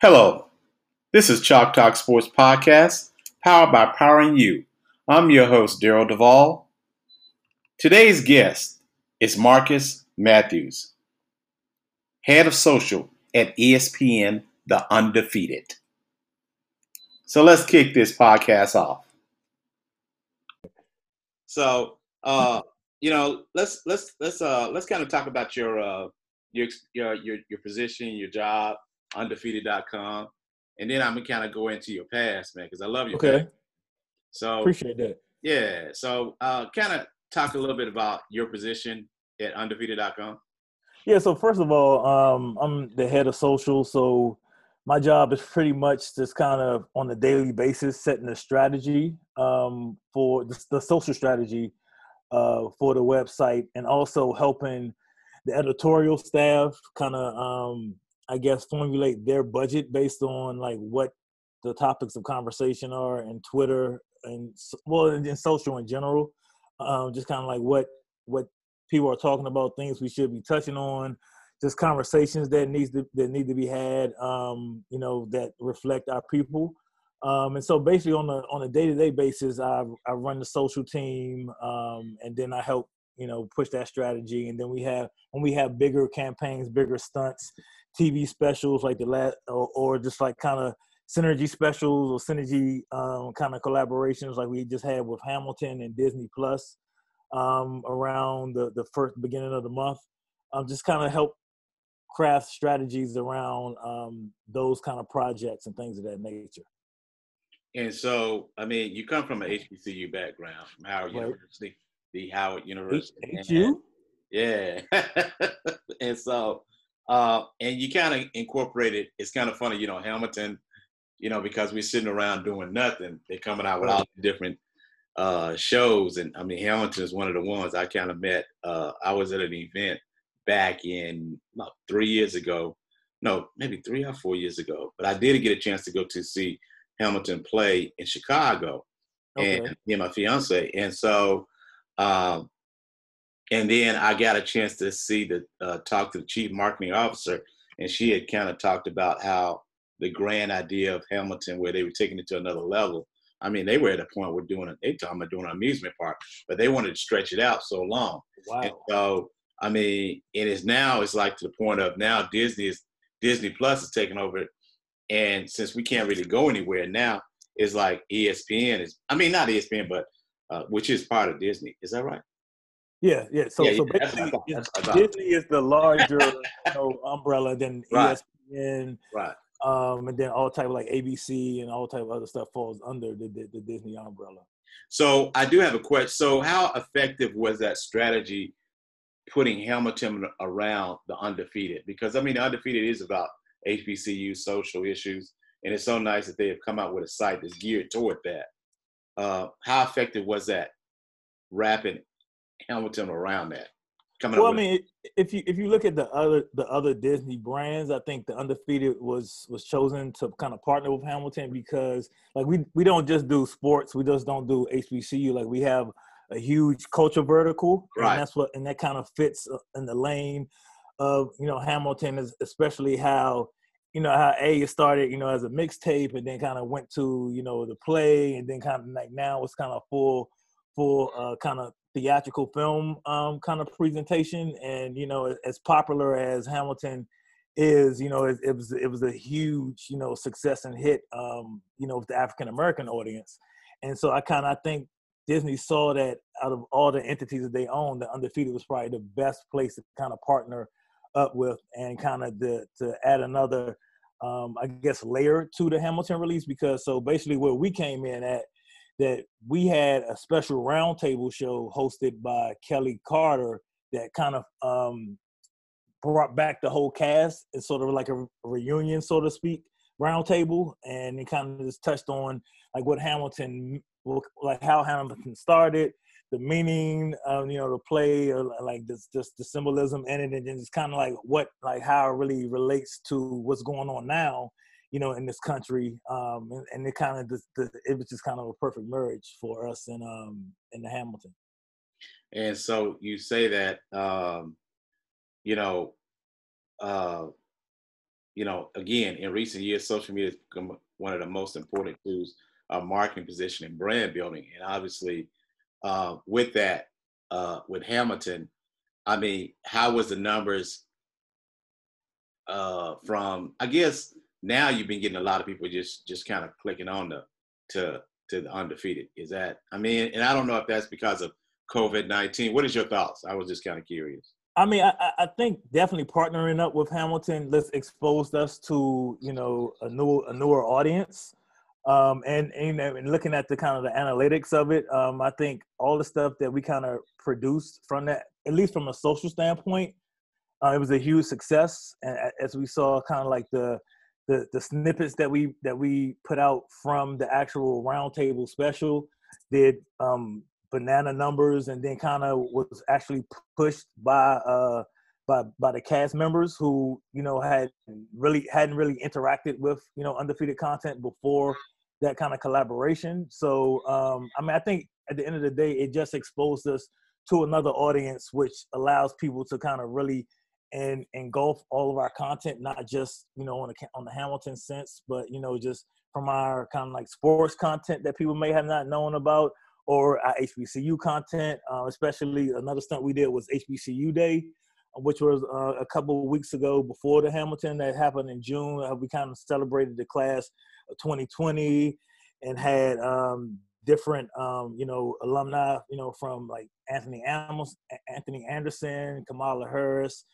Hello, this is Chalk Talk Sports Podcast, powered by Powering You. I'm your host, Daryl Duvall. Today's guest is Marcus Matthews, head of social at ESPN The Undefeated. So let's kick this podcast off. So, uh, you know, let's let's let's uh let's kind of talk about your uh your your your, your position, your job, undefeated.com, and then I'm gonna kind of go into your past, man, because I love you. Okay. Past. So appreciate that. Yeah. So uh, kind of talk a little bit about your position at undefeated.com. Yeah. So first of all, um, I'm the head of social, so my job is pretty much just kind of on a daily basis setting the strategy um, for the, the, social strategy uh, for the website, and also helping the editorial staff kind of um, I guess, formulate their budget based on like what the topics of conversation are and Twitter and well, in social in general. Um, just kind of like what what people are talking about, things we should be touching on, just conversations that needs to that need to be had. Um, you know, that reflect our people. Um, and so basically on a on a day to day basis, I I run the social team, um, and then I help you know push that strategy. And then we have when we have bigger campaigns, bigger stunts, TV specials like the last, or, or just like kind of synergy specials or synergy um, kind of collaborations like we just had with Hamilton and Disney Plus um, around the, the first beginning of the month. Um, just kind of help craft strategies around um, those kind of projects and things of that nature. And so, I mean, you come from an HBCU background, from Howard right. University, the Howard University. H- you? Yeah. and so, uh, and you kind of incorporated. It's kind of funny, you know, Hamilton. You know, because we're sitting around doing nothing, they're coming out with all the different uh, shows. And I mean, Hamilton is one of the ones I kind of met. Uh, I was at an event back in about three years ago. No, maybe three or four years ago. But I did get a chance to go to see Hamilton play in Chicago, okay. and me and my fiance. And so um, and then I got a chance to see the uh, talk to the chief marketing officer, and she had kind of talked about how the grand idea of Hamilton, where they were taking it to another level. I mean, they were at a point where doing. They talking about doing an amusement park, but they wanted to stretch it out so long. Wow. And so I mean, it is now. It's like to the point of now Disney is Disney Plus is taking over, and since we can't really go anywhere now, it's like ESPN is. I mean, not ESPN, but uh, which is part of Disney. Is that right? Yeah, yeah. So, yeah, so basically, Disney is the larger you know, umbrella than right. ESPN, right? Um, and then all type of like ABC and all type of other stuff falls under the, the, the Disney umbrella. So I do have a question. So how effective was that strategy putting Hamilton around the undefeated? Because I mean, the undefeated is about HBCU social issues, and it's so nice that they have come out with a site that's geared toward that. Uh, how effective was that wrapping Hamilton around that. Coming well, I mean, if you if you look at the other the other Disney brands, I think the undefeated was was chosen to kind of partner with Hamilton because like we we don't just do sports, we just don't do HBCU. Like we have a huge culture vertical, right. and that's what and that kind of fits uh, in the lane of you know Hamilton is especially how you know how A started you know as a mixtape and then kind of went to you know the play and then kind of like now it's kind of full full uh, kind of theatrical film um, kind of presentation. And you know, as popular as Hamilton is, you know, it, it was it was a huge you know success and hit, um, you know, with the African American audience. And so I kind of think Disney saw that out of all the entities that they own, the Undefeated was probably the best place to kind of partner up with and kind of to, to add another, um, I guess, layer to the Hamilton release. Because so basically, where we came in at that we had a special roundtable show hosted by Kelly Carter that kind of um, brought back the whole cast. It's sort of like a reunion, so to speak, roundtable, and it kind of just touched on like what Hamilton, like how Hamilton started, the meaning, of, you know, the play, or like this, just the symbolism in it, and then it's kind of like what, like how it really relates to what's going on now you know, in this country. Um, and, and it kind of, the, it was just kind of a perfect marriage for us in, um, in the Hamilton. And so you say that, um, you know, uh, you know, again, in recent years, social media has become one of the most important tools of marketing position and brand building. And obviously, uh, with that, uh, with Hamilton, I mean, how was the numbers uh, from? I guess now you've been getting a lot of people just just kind of clicking on the to to the undefeated. Is that? I mean, and I don't know if that's because of COVID nineteen. What is your thoughts? I was just kind of curious. I mean, I, I think definitely partnering up with Hamilton let's exposed us to you know a new a newer audience, um, and, and and looking at the kind of the analytics of it, um, I think all the stuff that we kind of produced from that, at least from a social standpoint, uh, it was a huge success. And as we saw, kind of like the the the snippets that we that we put out from the actual roundtable special did um, banana numbers and then kind of was actually pushed by uh by by the cast members who you know had really hadn't really interacted with you know undefeated content before that kind of collaboration so um i mean i think at the end of the day it just exposed us to another audience which allows people to kind of really and engulf all of our content not just you know on the on the hamilton sense but you know just from our kind of like sports content that people may have not known about or our HBCU content. Uh, especially another stunt we did was HBCU Day, which was uh, a couple of weeks ago before the Hamilton that happened in June. Uh, we kind of celebrated the class of 2020 and had um, different, um, you know, alumni, you know, from like Anthony Amos, Anthony Anderson, Kamala Harris,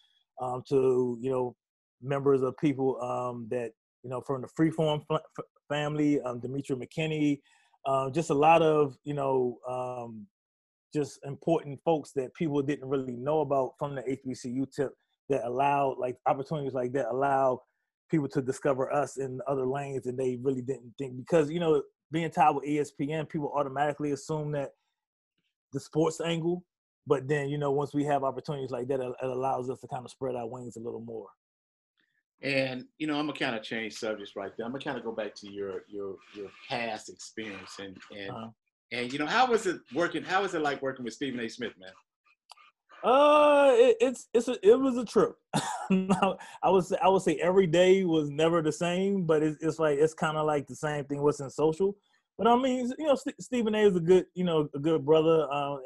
um, to you know, members of people um, that you know from the Freeform family, um, Demetria McKinney, uh, just a lot of you know just important folks that people didn't really know about from the HBCU tip that allow like opportunities like that allow people to discover us in other lanes and they really didn't think because you know being tied with ESPN people automatically assume that the sports angle but then you know once we have opportunities like that it allows us to kind of spread our wings a little more and you know, I'm gonna kind of change subjects right there. I'm gonna kind of go back to your your your past experience and and uh-huh. And you know, how was it working? How was it like working with Stephen A. Smith, man? Uh, it, it's it's a, it was a trip. I would say I would say every day was never the same, but it's, it's like it's kind of like the same thing. What's in social, but I mean, you know, St- Stephen A. is a good you know a good brother, uh,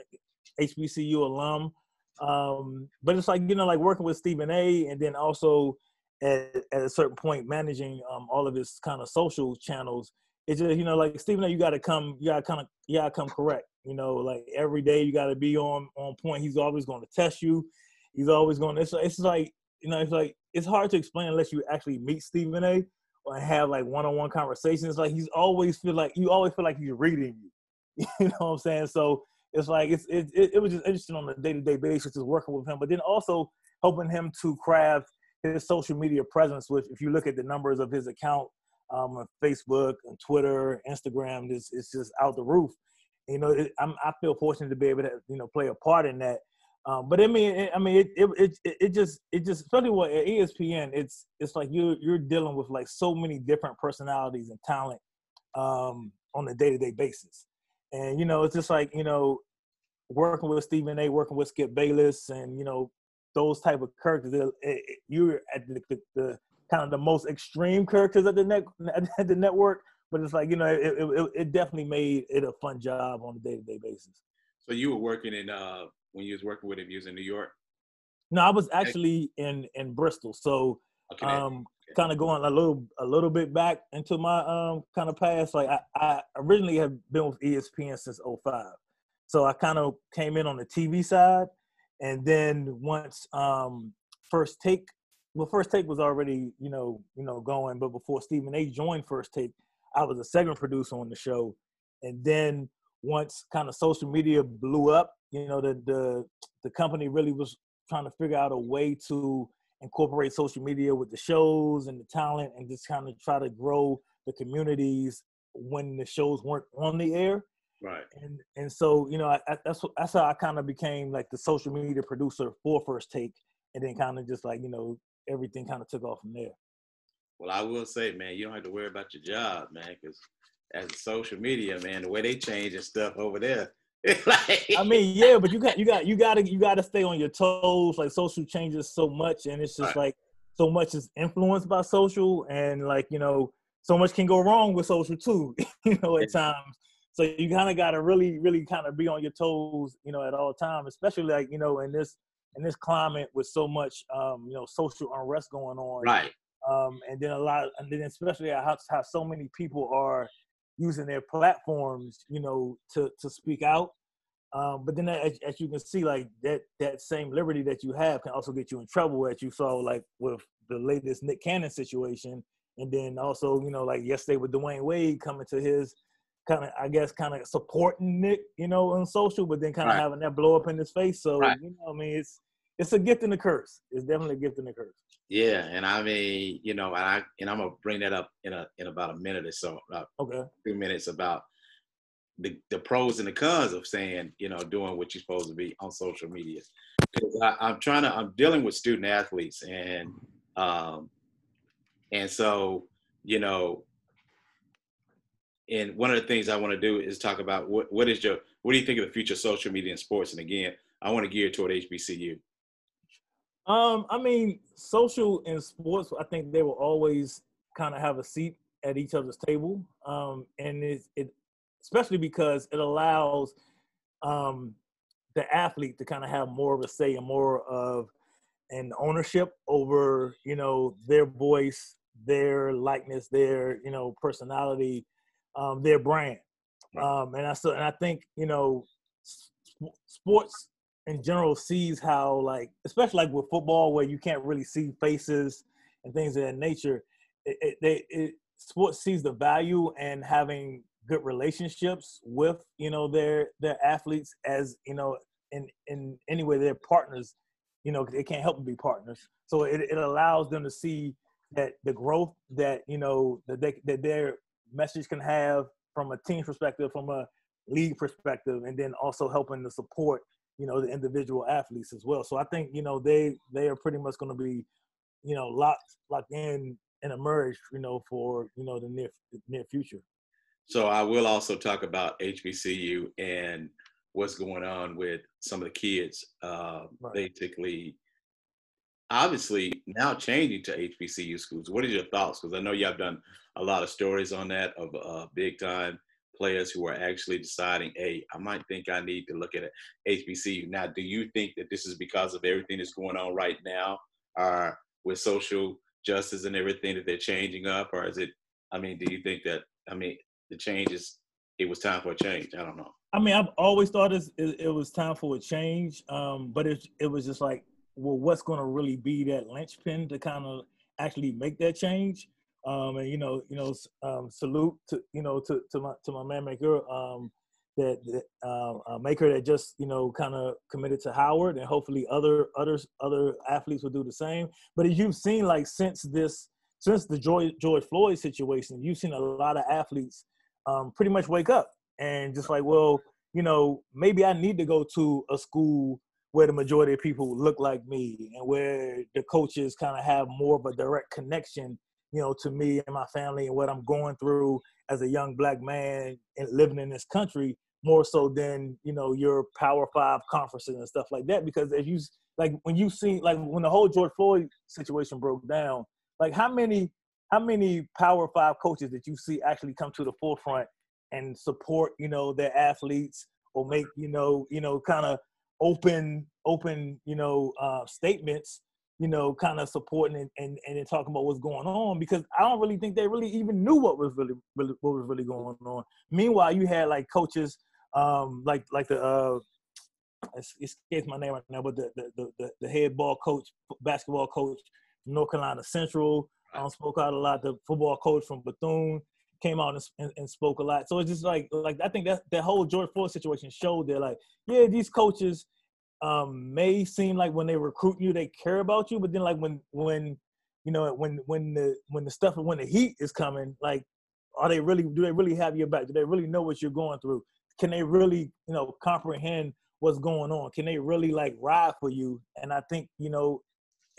HBCU alum. Um, but it's like you know like working with Stephen A. and then also at, at a certain point managing um, all of his kind of social channels it's just you know like Stephen A, you got to come you got to kind of you got to come correct you know like every day you got to be on on point. He's always going to test you. He's always going it's, it's like you know it's like it's hard to explain unless you actually meet Stephen A or have like one-on-one conversations. Like he's always feel like you always feel like he's reading you you know what I'm saying? So it's like it's it, it, it was just interesting on a day-to-day basis just working with him but then also helping him to craft his social media presence, which if you look at the numbers of his account um, on Facebook and Twitter, Instagram, it's, it's just out the roof. You know, it, i feel fortunate to be able to you know play a part in that. Um, but I mean, it, I mean, it, it, it, it just, it just, especially what at ESPN, it's, it's like you're, you're dealing with like so many different personalities and talent um, on a day to day basis. And, you know, it's just like, you know, working with Stephen A, working with Skip Bayless and, you know, those type of characters. You're at the, the, kind of the most extreme characters at the net at the network, but it's like you know it, it, it definitely made it a fun job on a day to day basis. So you were working in uh when you was working with him, you was in New York. No, I was actually in in Bristol. So okay. um, okay. kind of going a little a little bit back into my um kind of past. Like I, I originally have been with ESPN since 05. So I kind of came in on the TV side and then once um, first take well first take was already you know you know going but before stephen a joined first take i was a second producer on the show. And then once kind of social media blew up you know the the the company really was trying to figure out a way to incorporate social media with the shows and the talent and just kind of try to grow the communities when the shows weren't on the air. Right. And and so you know I, I, that's that's how I kind of became like the social media producer for First Take, and then kind of just like you know everything kind of took off from there. Well, I will say, man, you don't have to worry about your job, man, because as a social media, man, the way they change and stuff over there. like... I mean, yeah, but you got you got you got to you got to stay on your toes. Like social changes so much, and it's just right. like so much is influenced by social, and like you know, so much can go wrong with social too. you know, at times. So you kind of got to really, really kind of be on your toes, you know, at all times, especially like you know in this in this climate with so much, um, you know, social unrest going on. Right. Um, and then a lot, and then especially how, how so many people are using their platforms, you know, to to speak out. Um, but then, as, as, you can see, like that that same liberty that you have can also get you in trouble, as you saw, like with the latest Nick Cannon situation, and then also, you know, like yesterday with Dwyane Wade coming to his kind of, I guess, kind of supporting Nick, you know, on social, but then kind of right. having that blow up in his face. So, right. you know, I mean, it's it's a gift and a curse. It's definitely a gift and a curse. Yeah, and I mean, you know, and I and I'm gonna bring that up in a in about a minute or so. okay. Two minutes about the the pros and the cons of saying, you know, doing what you're supposed to be on social media. Because I, am trying to, I'm dealing with student athletes, and um, and so you know, and one of the things I want to do is talk about what what is your what do you think of the future of social media in sports? And again, I want to gear toward HBCU. Um, I mean, social and sports, I think they will always kind of have a seat at each other's table. Um, and it, it, especially because it allows um, the athlete to kind of have more of a say and more of an ownership over, you know, their voice, their likeness, their, you know, personality, um, their brand. Um, and I so, and I think, you know, sports in general sees how like especially like with football where you can't really see faces and things of that nature it, it, they, it sports sees the value and having good relationships with you know their their athletes as you know in in any way they're partners you know they can't help but be partners so it, it allows them to see that the growth that you know that they that their message can have from a team perspective from a league perspective and then also helping to support you know the individual athletes as well. So I think you know they they are pretty much going to be you know locked locked in and emerge you know for you know the near near future. So I will also talk about HBCU and what's going on with some of the kids. Uh, right. Basically, obviously now changing to HBCU schools. What are your thoughts? Because I know you have done a lot of stories on that of uh, big time players who are actually deciding, hey, I might think I need to look at HBCU. Now, do you think that this is because of everything that's going on right now, or with social justice and everything that they're changing up, or is it? I mean, do you think that? I mean, the change is. It was time for a change. I don't know. I mean, I've always thought it, it was time for a change, um, but it it was just like, well, what's going to really be that linchpin to kind of actually make that change? Um, and you know, you know, um, salute to you know to to my to my man Maker um, that, that uh, Maker that just you know kind of committed to Howard, and hopefully other others other athletes will do the same. But as you've seen, like since this since the George George Floyd situation, you've seen a lot of athletes um, pretty much wake up and just like, well, you know, maybe I need to go to a school where the majority of people look like me and where the coaches kind of have more of a direct connection you know, to me and my family and what I'm going through as a young black man and living in this country more so than you know your Power Five conferences and stuff like that. Because if you like when you see like when the whole George Floyd situation broke down, like how many how many Power Five coaches that you see actually come to the forefront and support you know their athletes or make you know you know kind of open open you know uh, statements you know, kind of supporting and, and, and talking about what's going on because I don't really think they really even knew what was really, really what was really going on. Meanwhile, you had like coaches um, like like the uh, it's escapes my name right now, but the the, the, the head ball coach, basketball coach North Carolina Central um, spoke out a lot. The football coach from Bethune came out and, and, and, spoke a lot. So it's just like like I think that that whole George Floyd situation showed that like yeah these coaches um, may seem like when they recruit you, they care about you, but then like when when you know when when the when the stuff when the heat is coming, like are they really do they really have your back? Do they really know what you're going through? Can they really you know comprehend what's going on? Can they really like ride for you? And I think you know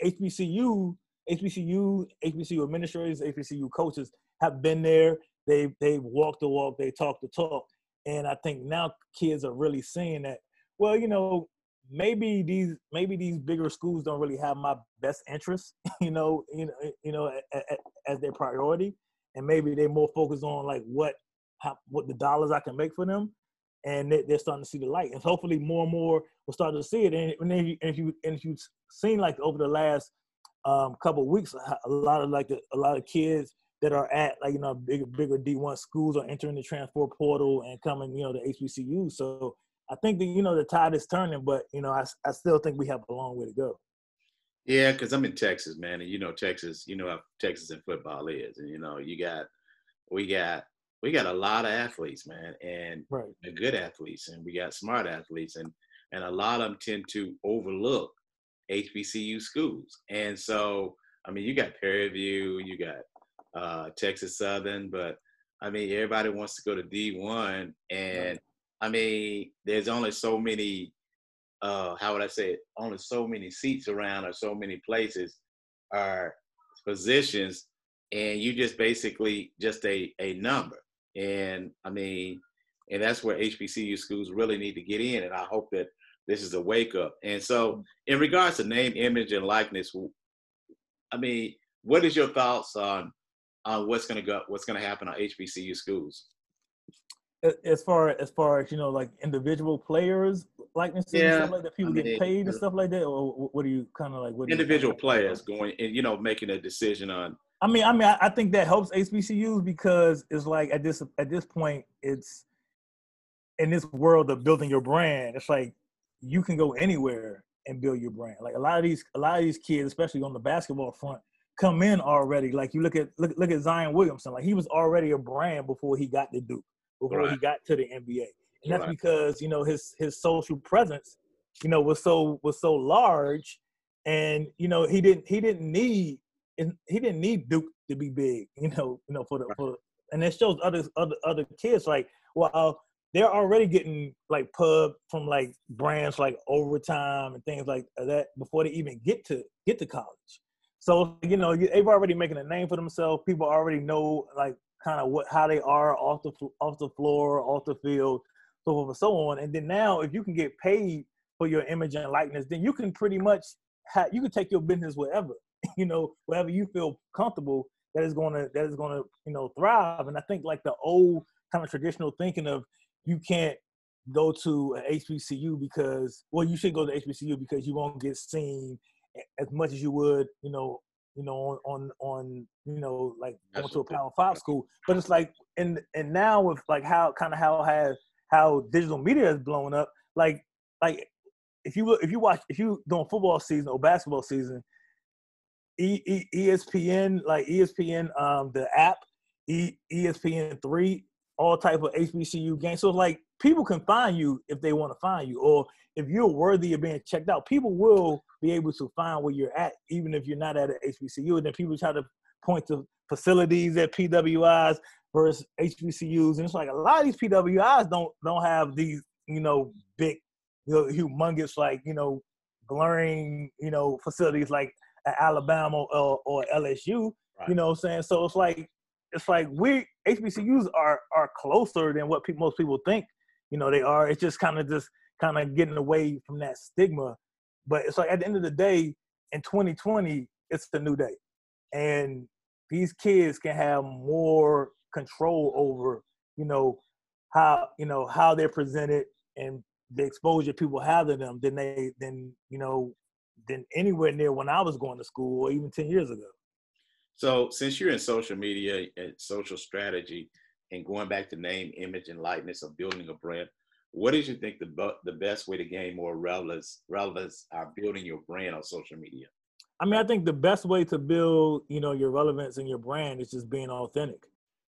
HBCU, HBCU, HBCU administrators, HBCU coaches have been there. They they've walked the walk, they talk the talk, and I think now kids are really seeing that. Well, you know, maybe these maybe these bigger schools don't really have my best interest, you know, you know, you know, as their priority, and maybe they're more focused on like what how, what the dollars I can make for them, and they, are starting to see the light, and hopefully more and more will start to see it. And, and if you and if you and if you've seen like over the last um, couple weeks, a lot of like the, a lot of kids that are at like you know bigger bigger D1 schools are entering the transfer portal and coming you know to HBCU. So I think that you know the tide is turning, but you know I I still think we have a long way to go. Yeah, because I'm in Texas, man, and you know Texas, you know how Texas and football is, and you know you got we got we got a lot of athletes, man, and right. good athletes, and we got smart athletes, and and a lot of them tend to overlook HBCU schools, and so I mean you got Prairie View, you got uh, Texas Southern, but I mean everybody wants to go to D1, and. I mean, there's only so many, uh, how would I say it? Only so many seats around or so many places are positions, and you just basically just a, a number. And I mean, and that's where HBCU schools really need to get in. And I hope that this is a wake up. And so, in regards to name, image, and likeness, I mean, what is your thoughts on on what's going to go, what's going to happen on HBCU schools? as far as far as you know, like individual players, like yeah, stuff like that, people I mean, get paid and stuff like that, or what do you kind of like? What individual players going and you know making a decision on. I mean, I mean, I think that helps HBCUs because it's like at this at this point, it's in this world of building your brand. It's like you can go anywhere and build your brand. Like a lot of these, a lot of these kids, especially on the basketball front, come in already. Like you look at look look at Zion Williamson. Like he was already a brand before he got to Duke before right. he got to the NBA. And that's right. because, you know, his his social presence, you know, was so was so large and you know, he didn't he didn't need he didn't need Duke to be big, you know, you know, for the right. for and it shows other other other kids like, well, they're already getting like pub from like brands like overtime and things like that before they even get to get to college. So you know they've already making a name for themselves. People already know like kind of what how they are off the off the floor, off the field, so forth and so on. And then now, if you can get paid for your image and likeness, then you can pretty much have, you can take your business wherever, you know, wherever you feel comfortable that is going to that is going to you know thrive. And I think like the old kind of traditional thinking of you can't go to an HBCU because well you should go to HBCU because you won't get seen as much as you would you know you know, on on, on you know, like going to a Power Five school. But it's like, and and now with like how kind of how has how digital media has blown up, like like if you if you watch if you doing football season or basketball season, e, e, ESPN like ESPN um the app, e, ESPN three, all type of HBCU games. So like people can find you if they want to find you, or if you're worthy of being checked out, people will be able to find where you're at, even if you're not at an HBCU. And then people try to point to facilities at PWIs versus HBCUs, and it's like a lot of these PWIs don't don't have these you know big, you know, humongous like you know glaring you know facilities like Alabama or, or LSU. Right. You know what I'm saying? So it's like it's like we HBCUs are are closer than what people, most people think. You know they are. It's just kind of just kind of getting away from that stigma but it's like at the end of the day, in 2020, it's the new day. And these kids can have more control over, you know, how, you know, how they're presented and the exposure people have to them than they than, you know, than anywhere near when I was going to school or even 10 years ago. So since you're in social media and social strategy and going back to name, image, and likeness of building a brand, what did you think the the best way to gain more relevance relevance are building your brand on social media? I mean, I think the best way to build, you know, your relevance and your brand is just being authentic.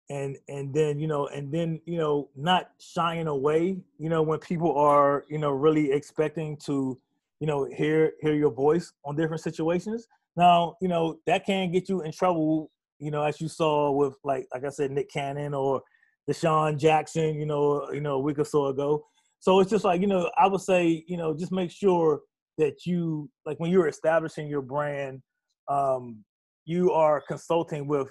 And and then, you know, and then, you know, not shying away, you know, when people are, you know, really expecting to, you know, hear hear your voice on different situations. Now, you know, that can get you in trouble, you know, as you saw with like like I said, Nick Cannon or DeSean Jackson, you know, you know, a week or so ago. So it's just like, you know, I would say, you know, just make sure that you like when you're establishing your brand, um, you are consulting with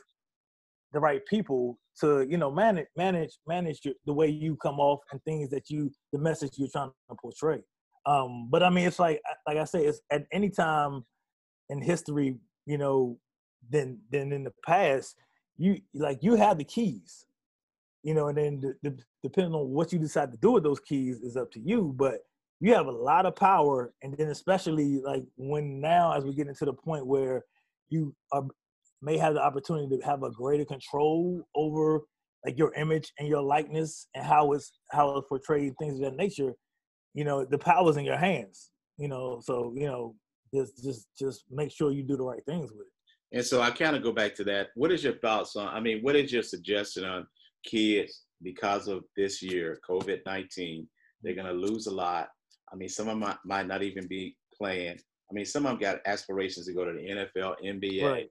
the right people to, you know, manage manage manage your, the way you come off and things that you the message you're trying to portray. Um, but I mean, it's like like I say, it's at any time in history, you know, than than in the past, you like you have the keys, you know, and then the, the, depending on what you decide to do with those keys is up to you. But you have a lot of power, and then especially like when now, as we get into the point where you are, may have the opportunity to have a greater control over like your image and your likeness and how it's how it's portrayed, things of that nature you know the power's in your hands you know so you know just just just make sure you do the right things with it. And so i kind of go back to that. What is your thoughts on i mean what is your suggestion on kids because of this year covid-19 they're going to lose a lot. I mean some of them might, might not even be playing. I mean some of them got aspirations to go to the nfl nba right.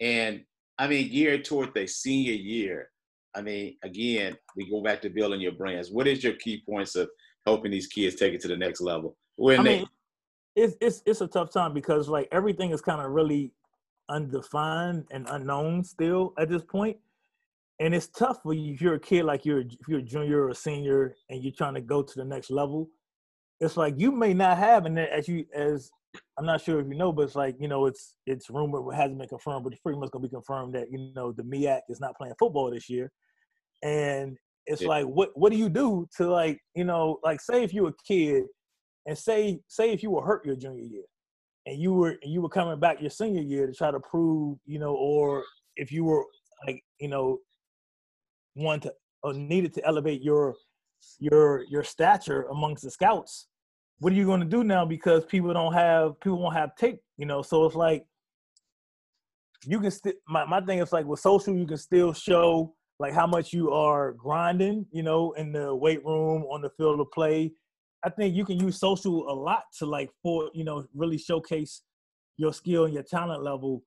and i mean geared toward their senior year i mean again we go back to building your brands. What is your key points of helping these kids take it to the next level. When I they, mean, it's it's it's a tough time because like everything is kind of really undefined and unknown still at this point. And it's tough for you if you're a kid like you're if you're a junior or a senior and you're trying to go to the next level. It's like you may not have, and as you as I'm not sure if you know, but it's like you know it's it's rumored, it hasn't been confirmed, but it's pretty much gonna be confirmed that you know the MEAC is not playing football this year, and it's yeah. like what what do you do to like you know like say if you're a kid and say say if you were hurt your junior year and you were you were coming back your senior year to try to prove you know or if you were like you know want to or needed to elevate your your your stature amongst the scouts what are you going to do now because people don't have people won't have tape you know so it's like you can still my, my thing is like with social you can still show like how much you are grinding, you know, in the weight room, on the field of play. I think you can use social a lot to like for you know really showcase your skill and your talent level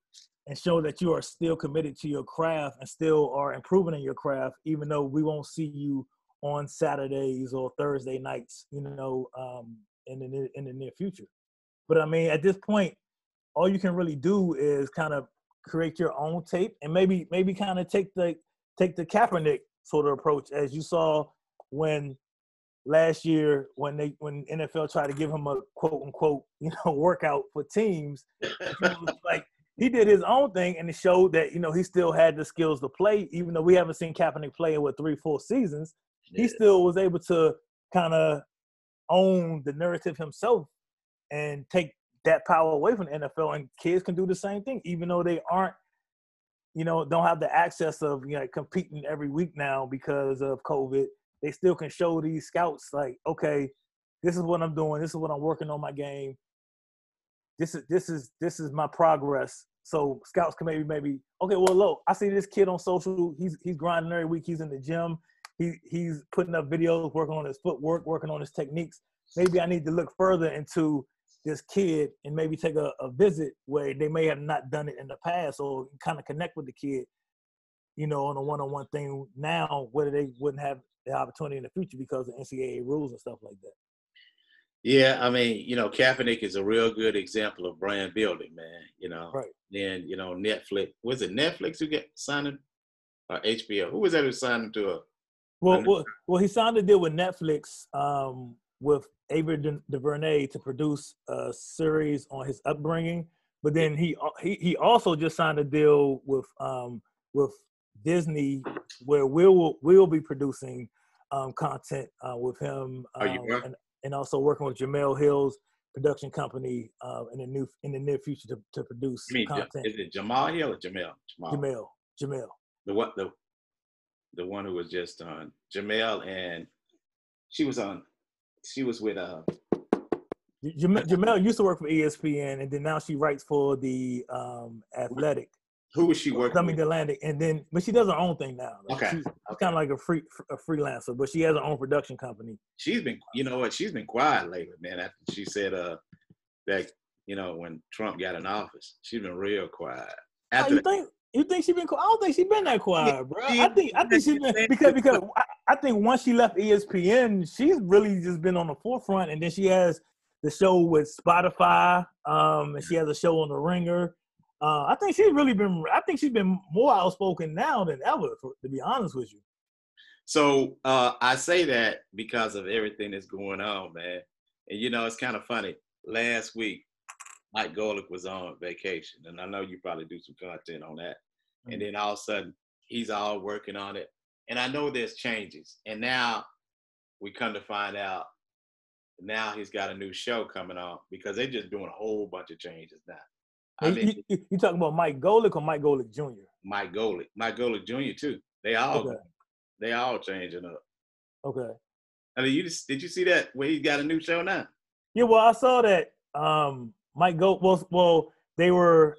and show that you are still committed to your craft and still are improving in your craft, even though we won't see you on Saturdays or Thursday nights, you know, um, in the in the near future. But I mean, at this point, all you can really do is kind of create your own tape and maybe maybe kind of take the take the Kaepernick sort of approach, as you saw when last year when they when NFL tried to give him a quote unquote you know workout for teams, like he did his own thing and it showed that you know he still had the skills to play, even though we haven't seen Kaepernick play in what three four seasons. Yeah. He still was able to kind of own the narrative himself and take that power away from the NFL. And kids can do the same thing, even though they aren't you know, don't have the access of you know competing every week now because of COVID, they still can show these scouts like, okay, this is what I'm doing, this is what I'm working on my game. This is this is this is my progress. So scouts can maybe maybe okay, well look, I see this kid on social, he's he's grinding every week, he's in the gym, he he's putting up videos, working on his footwork, working on his techniques. Maybe I need to look further into this kid and maybe take a, a visit where they may have not done it in the past or kind of connect with the kid, you know, on a one-on-one thing now, whether they wouldn't have the opportunity in the future because of NCAA rules and stuff like that. Yeah, I mean, you know, Kaepernick is a real good example of brand building, man. You know, right? Then you know, Netflix was it Netflix who get signed or HBO? Who was that who signed him to a? Well, well, well, he signed a deal with Netflix um, with Ava DuVernay to produce a series on his upbringing, but then he he he also just signed a deal with um with Disney where we'll we'll be producing um content uh, with him um, and, and also working with Jemele Hill's production company uh, in the new in the near future to, to produce you mean, content. Is it Jamal Hill or Jamel? Jamal. Jamel. Jamel. The what the the one who was just on Jamel and she was on she was with uh Jemele used to work for ESPN, and then now she writes for the um, Athletic. Who was she working? The Atlantic, and then but she does her own thing now. Like, okay, she's okay. kind of like a free a freelancer, but she has her own production company. She's been, you know what? She's been quiet lately, man. After she said uh that you know when Trump got in office, she's been real quiet. After oh, you think you think she been? I don't think she's been that quiet, bro. I think I think she been because because I, I think once she left ESPN, she's really just been on the forefront, and then she has the show with Spotify, um, and she has a show on the Ringer. Uh, I think she's really been. I think she's been more outspoken now than ever, for, to be honest with you. So uh, I say that because of everything that's going on, man. And you know, it's kind of funny. Last week, Mike Golic was on vacation, and I know you probably do some content on that. Mm-hmm. And then all of a sudden, he's all working on it. And I know there's changes. And now we come to find out now he's got a new show coming on because they're just doing a whole bunch of changes now. I mean, you, you, talking about Mike Golic or Mike Golic Jr.? Mike Golic, Mike Golic Jr. too. They all okay. they all changing up. Okay. I mean, you just did you see that where he got a new show now? Yeah, well, I saw that. Um, Mike Go well, well, they were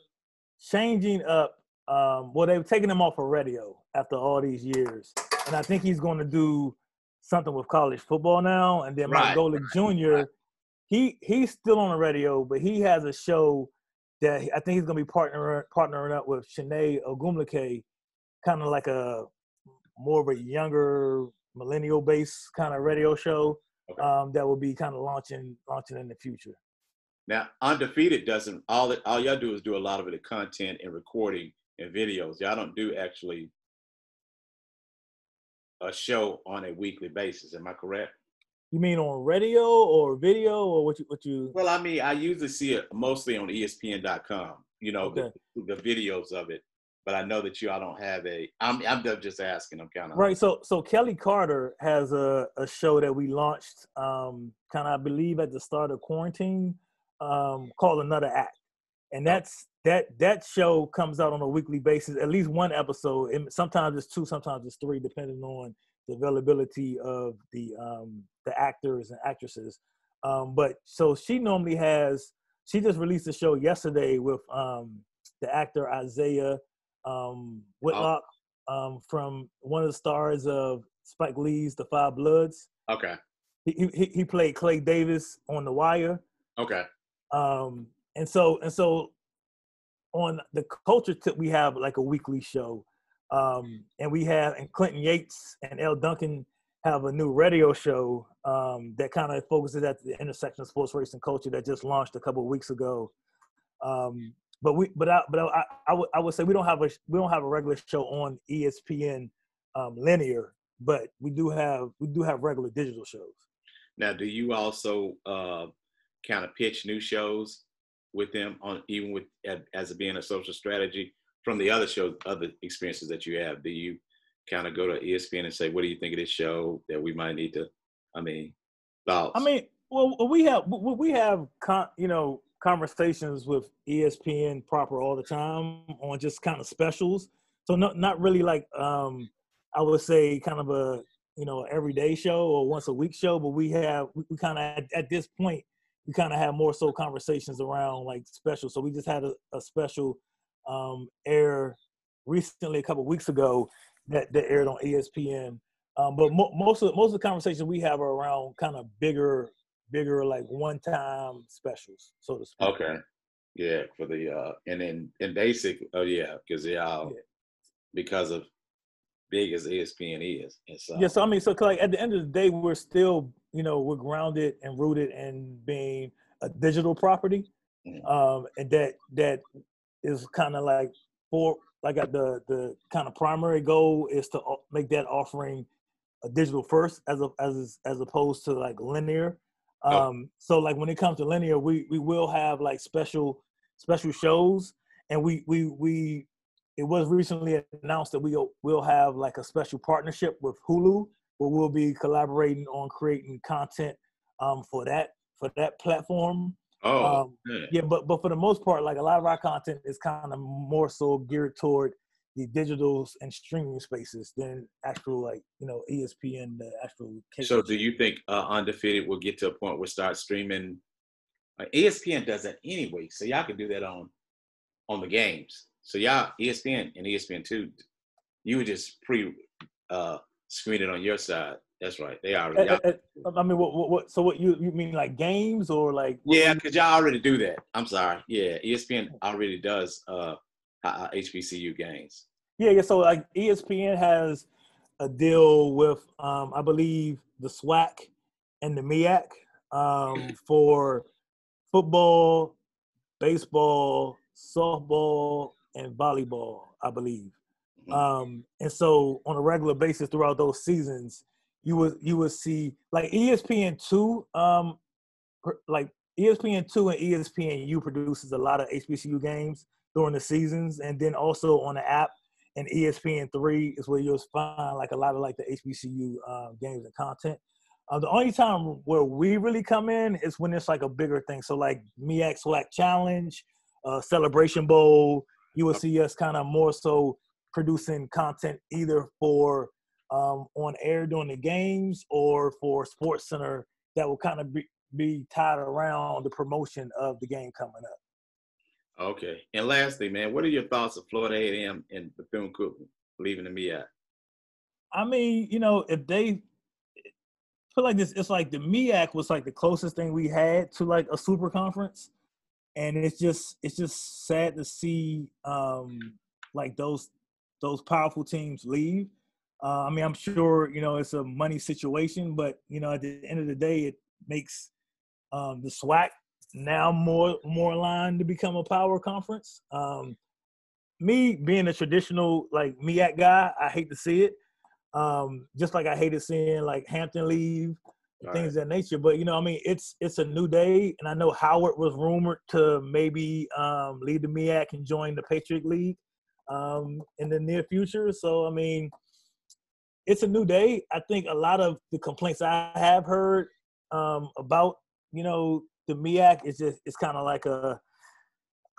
changing up. Um, well, they were taking him off of radio after all these years, and I think he's going to do something with college football now. And then Mike right. Jr. Right. He he's still on the radio, but he has a show that I think he's going to be partnering partnering up with Chiney Ogwumike, kind of like a more of a younger millennial based kind of radio show okay. um, that will be kind of launching launching in the future. Now, undefeated doesn't all that all y'all do is do a lot of the content and recording and videos. Y'all don't do actually a show on a weekly basis. Am I correct? You mean on radio or video or what you what you? Well, I mean, I usually see it mostly on ESPN.com. You know, okay. the, the, videos of it. But I know that you all don't have a. I'm I'm just asking. I'm kind of right. So so Kelly Carter has a a show that we launched, um, kind of I believe at the start of quarantine, um, called Another Act, and that's that that show comes out on a weekly basis, at least one episode. And sometimes it's two, sometimes it's three, depending on the availability of the um, the actors and actresses. Um, but so she normally has. She just released a show yesterday with um, the actor Isiah um, Whitlock um, from one of the stars of Spike Lee's The Five Bloods. Okay. He he, he played Clay Davis on The Wire. Okay. Um, and so and so on the culture tip, we have like a weekly show. Um, and we have and Clinton Yates and Elle Duncan have a new radio show um, that kind of focuses at the intersection of sports, race, and culture that just launched a couple of weeks ago. Um, but we, but I, but I, I, would, I would say we don't have a we don't have a regular show on ESPN um, linear, but we do have we do have regular digital shows. Now, do you also uh, kind of pitch new shows with them on even with as being a social strategy from the other shows, other experiences that you have? Do you kind of go to ESPN and say, "What do you think of this show that we might need to?" I mean, thoughts. I mean, well, we have we have con, you know conversations with ESPN proper all the time on just kind of specials. So not not really like um I would say kind of a you know everyday show or once a week show, but we have we, we kind of at, at, this point we kind of have more so conversations around like special. So we just had a, a special um, air recently a couple weeks ago that, that aired on ESPN. Um, but mo- most of most of the conversations we have are around kind of bigger, bigger like one-time specials, so to speak. Okay, yeah, for the uh, and then in basic, oh yeah, because they all yeah. because of big as ESPN is, and so yeah. So I mean, so like at the end of the day, we're still you know we're grounded and rooted in being a digital property, mm-hmm. um, and that that is kind of like for like the the kind of primary goal is to make that offering digital first as a, as as opposed to like linear. Oh. Um, so like when it comes to linear, we we will have like special special shows, and we we we it was recently announced that we will have like a special partnership with Hulu where we'll be collaborating on creating content um, for that for that platform. Oh, um, yeah. But but for the most part, like a lot of our content is kind of more so geared toward the digital and streaming spaces than actual like you know ESPN the actual. So do you think uh, undefeated will get to a point where start streaming? Uh, ESPN does that anyway, so y'all can do that on on the games. So y'all ESPN and ESPN two, you would just pre uh, screen it on your side that's right. They already. Uh, uh, I mean, what, what, what, So what you you mean like games or like? Yeah, because y'all already do that. I'm sorry. Yeah, ESPN already does uh, HBCU games. Yeah, yeah. So like ESPN has a deal with um, I believe the SWAC and the MEAC um, for football, baseball, softball, and volleyball. I believe. Mm-hmm. Um, and so on a regular basis throughout those seasons, you would you would see like ESPN two. Um, like ESPN two and ESPNU produces a lot of HBCU games during the seasons, and then also on the app and ESPN three is where you'll find like a lot of like the HBCU uh, games and content. Uh, the only time where we really come in is when it's like a bigger thing. So like MEAC SWAC Challenge, uh, Celebration Bowl, you will see us kind of more so producing content either for um, on air during the games or for Sports Center that will kind of be, be tied around the promotion of the game coming up. Okay. And lastly, man, what are your thoughts of Florida A&M and Bethune-Cookman leaving the MEAC? I mean, you know, if they feel like this, it's like the MEAC was like the closest thing we had to like a super conference, and it's just it's just sad to see um like those those powerful teams leave. Uh, I mean, I'm sure you know it's a money situation, but you know, at the end of the day, it makes um, the SWAC now more more aligned to become a power conference. Um, me being a traditional like MEAC guy, I hate to see it. Um, just like I hated seeing like Hampton leave, All things right. of that nature. But you know, I mean, it's it's a new day, and I know Howard was rumored to maybe um, leave the MEAC and join the Patriot League um, in the near future. So I mean, it's a new day. I think a lot of the complaints I have heard um, about you know the MEAC is just it's kind of like a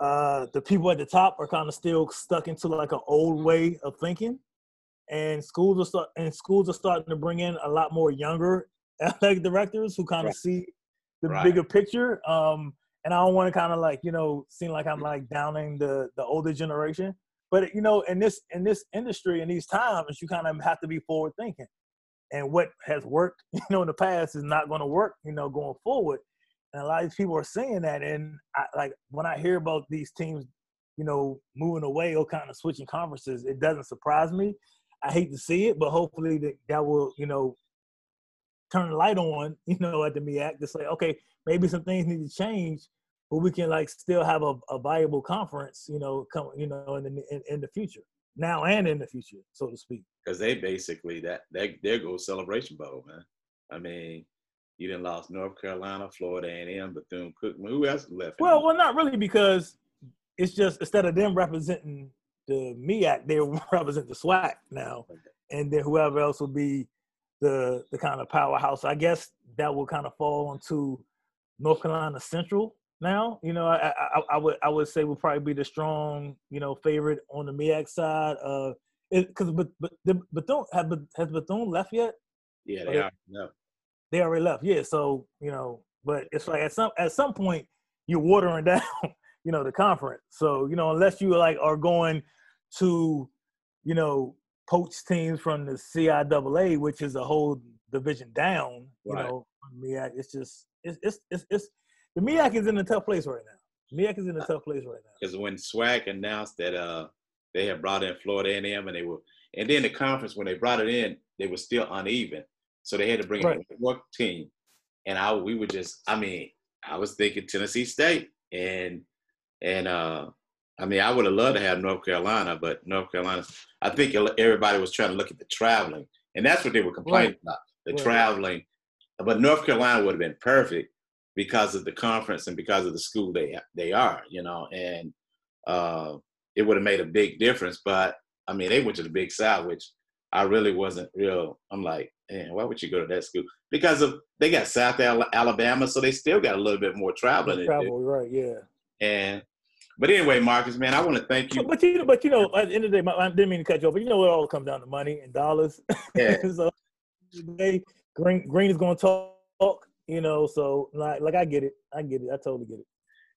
uh, the people at the top are kind of still stuck into like an old way of thinking, and schools are start and schools are starting to bring in a lot more younger athletic directors who kind of right. see the right. bigger picture. Um, and I don't want to kind of like you know seem like I'm like downing the the older generation, but you know, in this in this industry in these times, you kind of have to be forward thinking. And what has worked, you know, in the past is not going to work, you know, going forward. And a lot of these people are saying that. And I, like when I hear about these teams, you know, moving away or kind of switching conferences, it doesn't surprise me. I hate to see it, but hopefully that, that will, you know, turn the light on, you know, at the MEAC to say, okay, maybe some things need to change but we can like still have a, a viable conference, you know, come, you know, in the in, in the future, now and in the future, so to speak. Because they basically that that there goes Celebration Bowl, man. I mean, you didn't lost North Carolina, Florida A&M, Bethune Cookman. Who else left? Well, well, not really because it's just instead of them representing the MEAC, they represent the SWAC now, okay. and then whoever else will be the the kind of powerhouse. I guess that will kind of fall onto North Carolina Central now. You know, I, I, I would I would say would probably be the strong you know favorite on the MEAC side. Uh, because but but the Bethune have has Bethune left yet? Yeah, they are. No, they already left. Yeah, so you know, but it's like at some at some point you're watering down, you know, the conference. So you know, unless you like are going to, you know, poach teams from the CIAA, which is a whole division down, you right. know, MEAC, it's just it's it's it's, it's the MEAC is in a tough place right now. MEAC is in a tough place right now. Because when SWAC announced that uh they had brought in Florida A&M and they were, and then the conference when they brought it in, they were still uneven, so they had to bring right. in one team, and I we were just, I mean, I was thinking Tennessee State, and and uh I mean, I would have loved to have North Carolina, but North Carolina, I think everybody was trying to look at the traveling, and that's what they were complaining right. about, the right. traveling. But North Carolina would have been perfect because of the conference and because of the school they they are, you know, and uh, it would have made a big difference. But I mean, they went to the Big South, which I really wasn't real. I'm like, man, why would you go to that school? Because of they got South Alabama, so they still got a little bit more traveling. Travel, right? Yeah. And but anyway, Marcus, man, I want to thank you. But, you, but you know, at the end of the day, I didn't mean to cut you off, but you know, it all comes down to money and dollars. Yeah. so, they Green Green is going to talk you know, so like like I get it. I get it. I totally get it.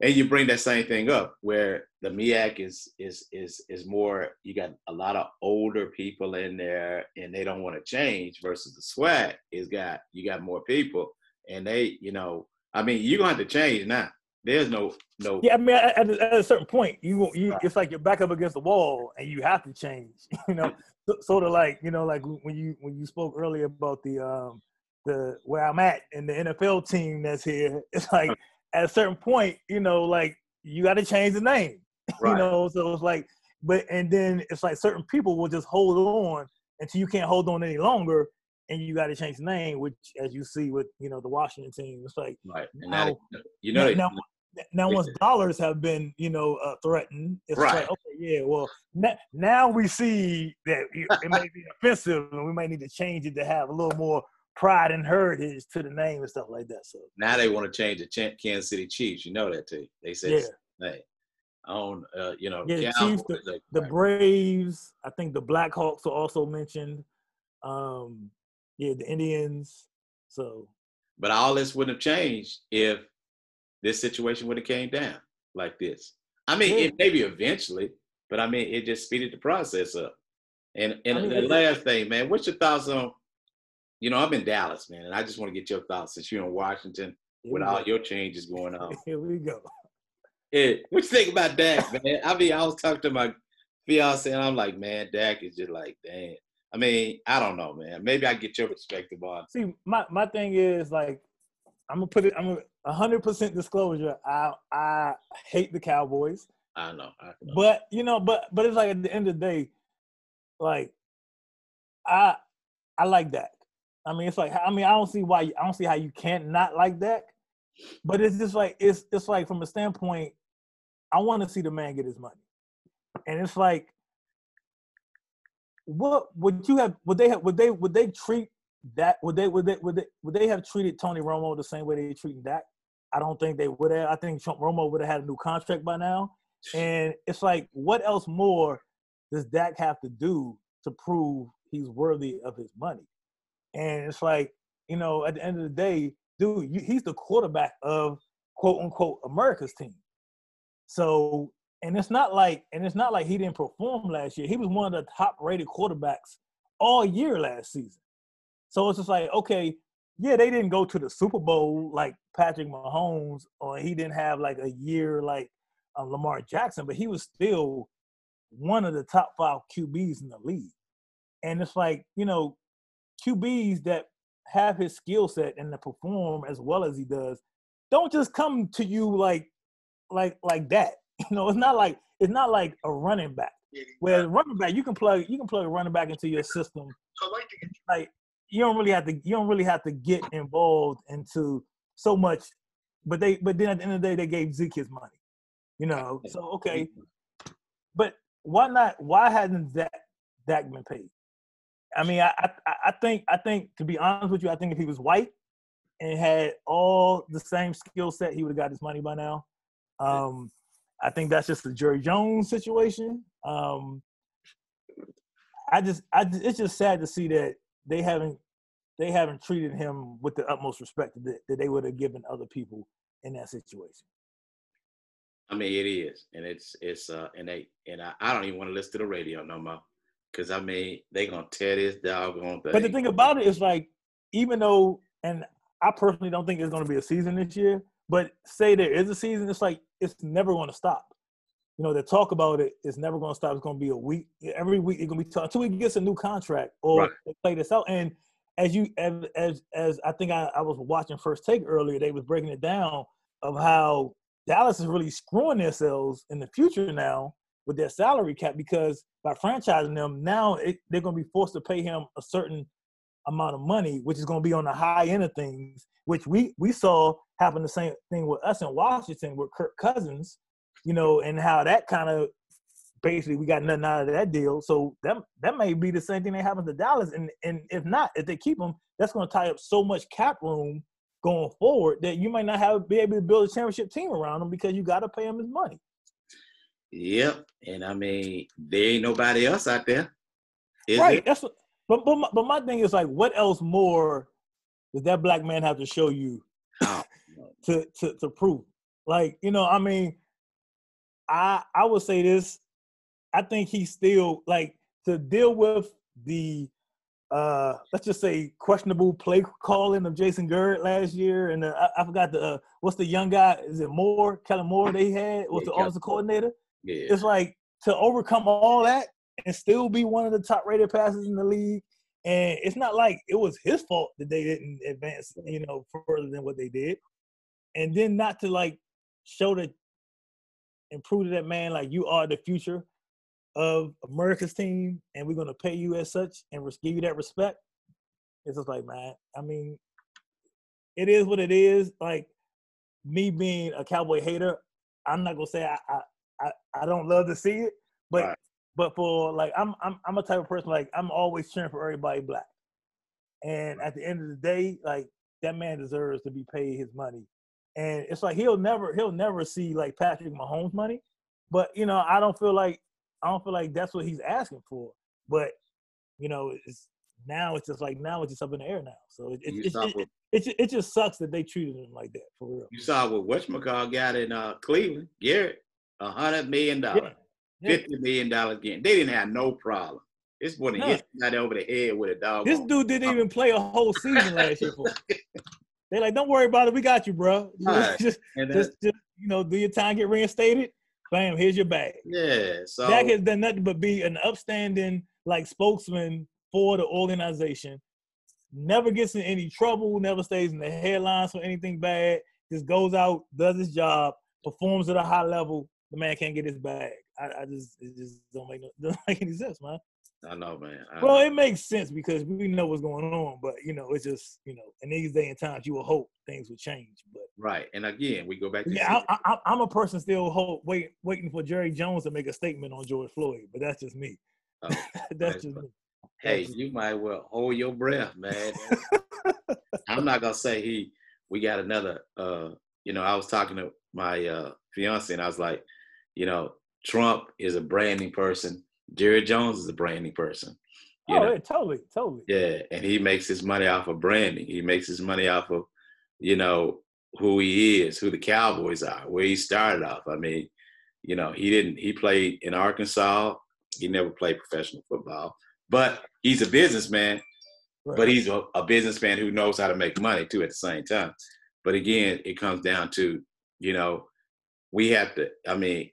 And you bring that same thing up where the MEAC is is is is more you got a lot of older people in there and they don't want to change versus the SWAC is got you got more people and they, you know, I mean, you're gonna have to change now. There's no no. Yeah, I mean, at, at a certain point, you you it's like you're back up against the wall and you have to change. You know, sort of like you know, like when you when you spoke earlier about the um the where I'm at and the NFL team that's here, it's like at a certain point, you know, like you got to change the name, right. you know. So it's like, but and then it's like certain people will just hold on until you can't hold on any longer, and you got to change the name, which, as you see with you know the Washington team, it's like right. And now, now, you know, now, now, now once dollars have been you know uh, threatened, it's Right. like okay, yeah, well now, now we see that it may be offensive, and we may need to change it to have a little more pride and heritage to the name and stuff like that. So now they want to change the Chan- Kansas City Chiefs. You know that too. They said, yeah, hey, on uh, you know, Yeah, the Chiefs, they- the. Braves, I think the Blackhawks are also mentioned. Um, yeah, the Indians. So But all this wouldn't have changed if this situation would have came down like this. I mean, Yeah. it maybe eventually, but I mean, it just speeded the process up. And and I mean, the last thing, man, what's your thoughts on? You know, I'm in Dallas, man, and I just want to get your thoughts since you're in Washington here with all go. your changes going on. Here we go. Yeah, what you think about Dak, man? I mean, I was talking to my fiance, and I'm like, man, Dak is just like, dang. I mean, I don't know, man. Maybe I get your perspective on. See, my, my thing is like, I'm gonna put it. I'm a hundred percent disclosure. I I hate the Cowboys, I know. I know. but you know, but but it's like at the end of the day, like I I like Dak. I mean, it's like I mean, I don't see why I don't see how you can't not like Dak. But it's just like it's it's like from a standpoint, I want to see the man get his money, and it's like, what would you have? Would they have? Would they? Would they treat that? Would they? Would they? Would they? Would they have treated Tony Romo the same way they treating Dak? I don't think they would have. I think Trump Romo would have had a new contract by now. And it's like, what else more does Dak have to do to prove he's worthy of his money? And it's like, you know, at the end of the day, dude, you, he's the quarterback of quote unquote America's team. So, and it's not like, and it's not like he didn't perform last year. He was one of the top rated quarterbacks all year last season. So it's just like, okay, yeah, they didn't go to the Super Bowl like Patrick Mahomes, or he didn't have like a year like um, Lamar Jackson, but he was still one of the top five QBs in the league. And it's like, you know, QBs that have his skill set and to perform as well as he does, don't just come to you like like like that. You know, it's not like it's not like a running back. Where running back, you can plug you can plug a running back into your system. Like you don't really have to you don't really have to get involved into so much. But they but then at the end of the day they gave Zeke his money. You know, so okay. But why not why hasn't that Dak been paid? I mean, I, I I think I think to be honest with you, I think if he was white and had all the same skill set, he would have got his money by now. Um, I think that's just a Jerry Jones situation. Um, I just, I it's just sad to see that they haven't, they haven't treated him with the utmost respect that, that they would have given other people in that situation. I mean, it is, and it's it's uh, and they and I, I don't even want to listen to the radio no more, because I mean they gonna tear this doggone thing. But the thing about it is like, even though, and I personally don't think there's going to be a season this year, but say there is a season, it's like it's never going to stop. You know, they talk about it, it's never going to stop. It's going to be a week. Every week, it's going to be talk, until he gets a new contract or Right. they play this out. And as you, as as, as I think I, I was watching First Take earlier, they was breaking it down of how Dallas is really screwing themselves in the future now with their salary cap because by franchising them now it, they're going to be forced to pay him a certain amount of money, which is going to be on the high end of things, which we we saw happen the same thing with us in Washington with Kirk Cousins, you know, and how that kind of basically we got nothing out of that deal. So that that may be the same thing that happens to Dallas, and and if not, if they keep him, that's going to tie up so much cap room going forward that you might not have be able to build a championship team around him because you got to pay him his money. Yep, and I mean there ain't nobody else out there. Is right. it? That's what, but but my, but my thing is like, what else more does that black man have to show you Oh, to to to prove? Like you know, I mean, I I would say this. I think he's still like to deal with the uh let's just say questionable play calling of Jason Garrett last year, and uh, I, I forgot the uh, what's the young guy? Is it Moore? Kellen Moore? They had was Yeah, the Kellen offensive coordinator. Yeah. It's like to overcome all that and still be one of the top rated passes in the league. And it's not like it was his fault that they didn't advance, you know, further than what they did. And then not to like show that and prove to that man like you are the future of America's team and we're gonna pay you as such and give you that respect. it's just like, man, I mean, it is what it is. Like me being a cowboy hater, I'm not gonna say I I, I, don't love to see it, but right. but for like I'm I'm I'm a type of person like I'm always cheering for everybody black. And at the end of the day, like that man deserves to be paid his money. And it's like he'll never he'll never see like Patrick Mahomes money. But you know, I don't feel like I don't feel like that's what he's asking for. But you know, it's now it's just like now it's just up in the air now. So it it, it, it, it, it, just sucks that they treated him like that for real. You saw what whatchamacall got in uh, Cleveland, Garrett, a hundred million dollars, yeah. fifty million dollars again. They didn't have no problem. This boy hit somebody over the head with a dog. This dude didn't even play a whole season last year. They're like, don't worry about it. We got you, bro. Right. just, just, just, you know, do your time, get reinstated. Bam, here's your bag. Yeah. So Dak has done nothing but be an upstanding like spokesman for the organization. Never gets in any trouble. Never stays in the headlines for anything bad. Just goes out, does his job, performs at a high level. The man can't get his bag. I, I just it just don't make no, doesn't make any sense, man. I know, man. I well, know. it makes sense because we know what's going on, but you know, it's just you know, in these day and times, you will hope things will change. But right, and again, we go back. to Yeah, I, am a person still hope wait waiting for Jerry Jones to make a statement on George Floyd, but that's just me. Oh, that's just me. Hey, that's you might well hold your breath, man. I'm not gonna say he. We got another. uh You know, I was talking to my uh fiance, and I was like, you know, Trump is a branding person Jerry Jones is a branding person. oh, know? yeah, totally, totally. Yeah, and he makes his money off of branding. He makes his money off of, you know, who he is, who the Cowboys are, where he started off. I mean, you know, he didn't. He played in Arkansas. He never played professional football, but he's a businessman. Right. But he's a, a businessman who knows how to make money too at the same time. But again, it comes down to, you know, we have to. I mean,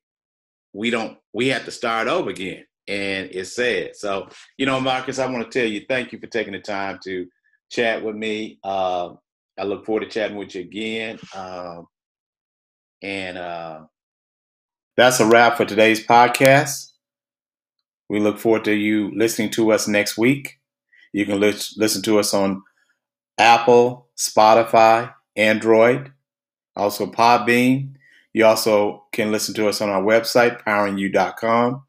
we don't. We have to start over again and it's sad. So, you know, Marcus, I want to tell you, thank you for taking the time to chat with me. Uh, I look forward to chatting with you again. Um, and uh, that's a wrap for today's podcast. We look forward to you listening to us next week. You can li- listen to us on Apple, Spotify, Android, also Podbean. You also can listen to us on our website, poweringyou.com.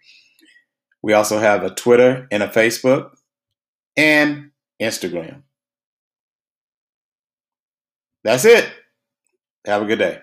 We also have a Twitter and a Facebook and Instagram. That's it. Have a good day.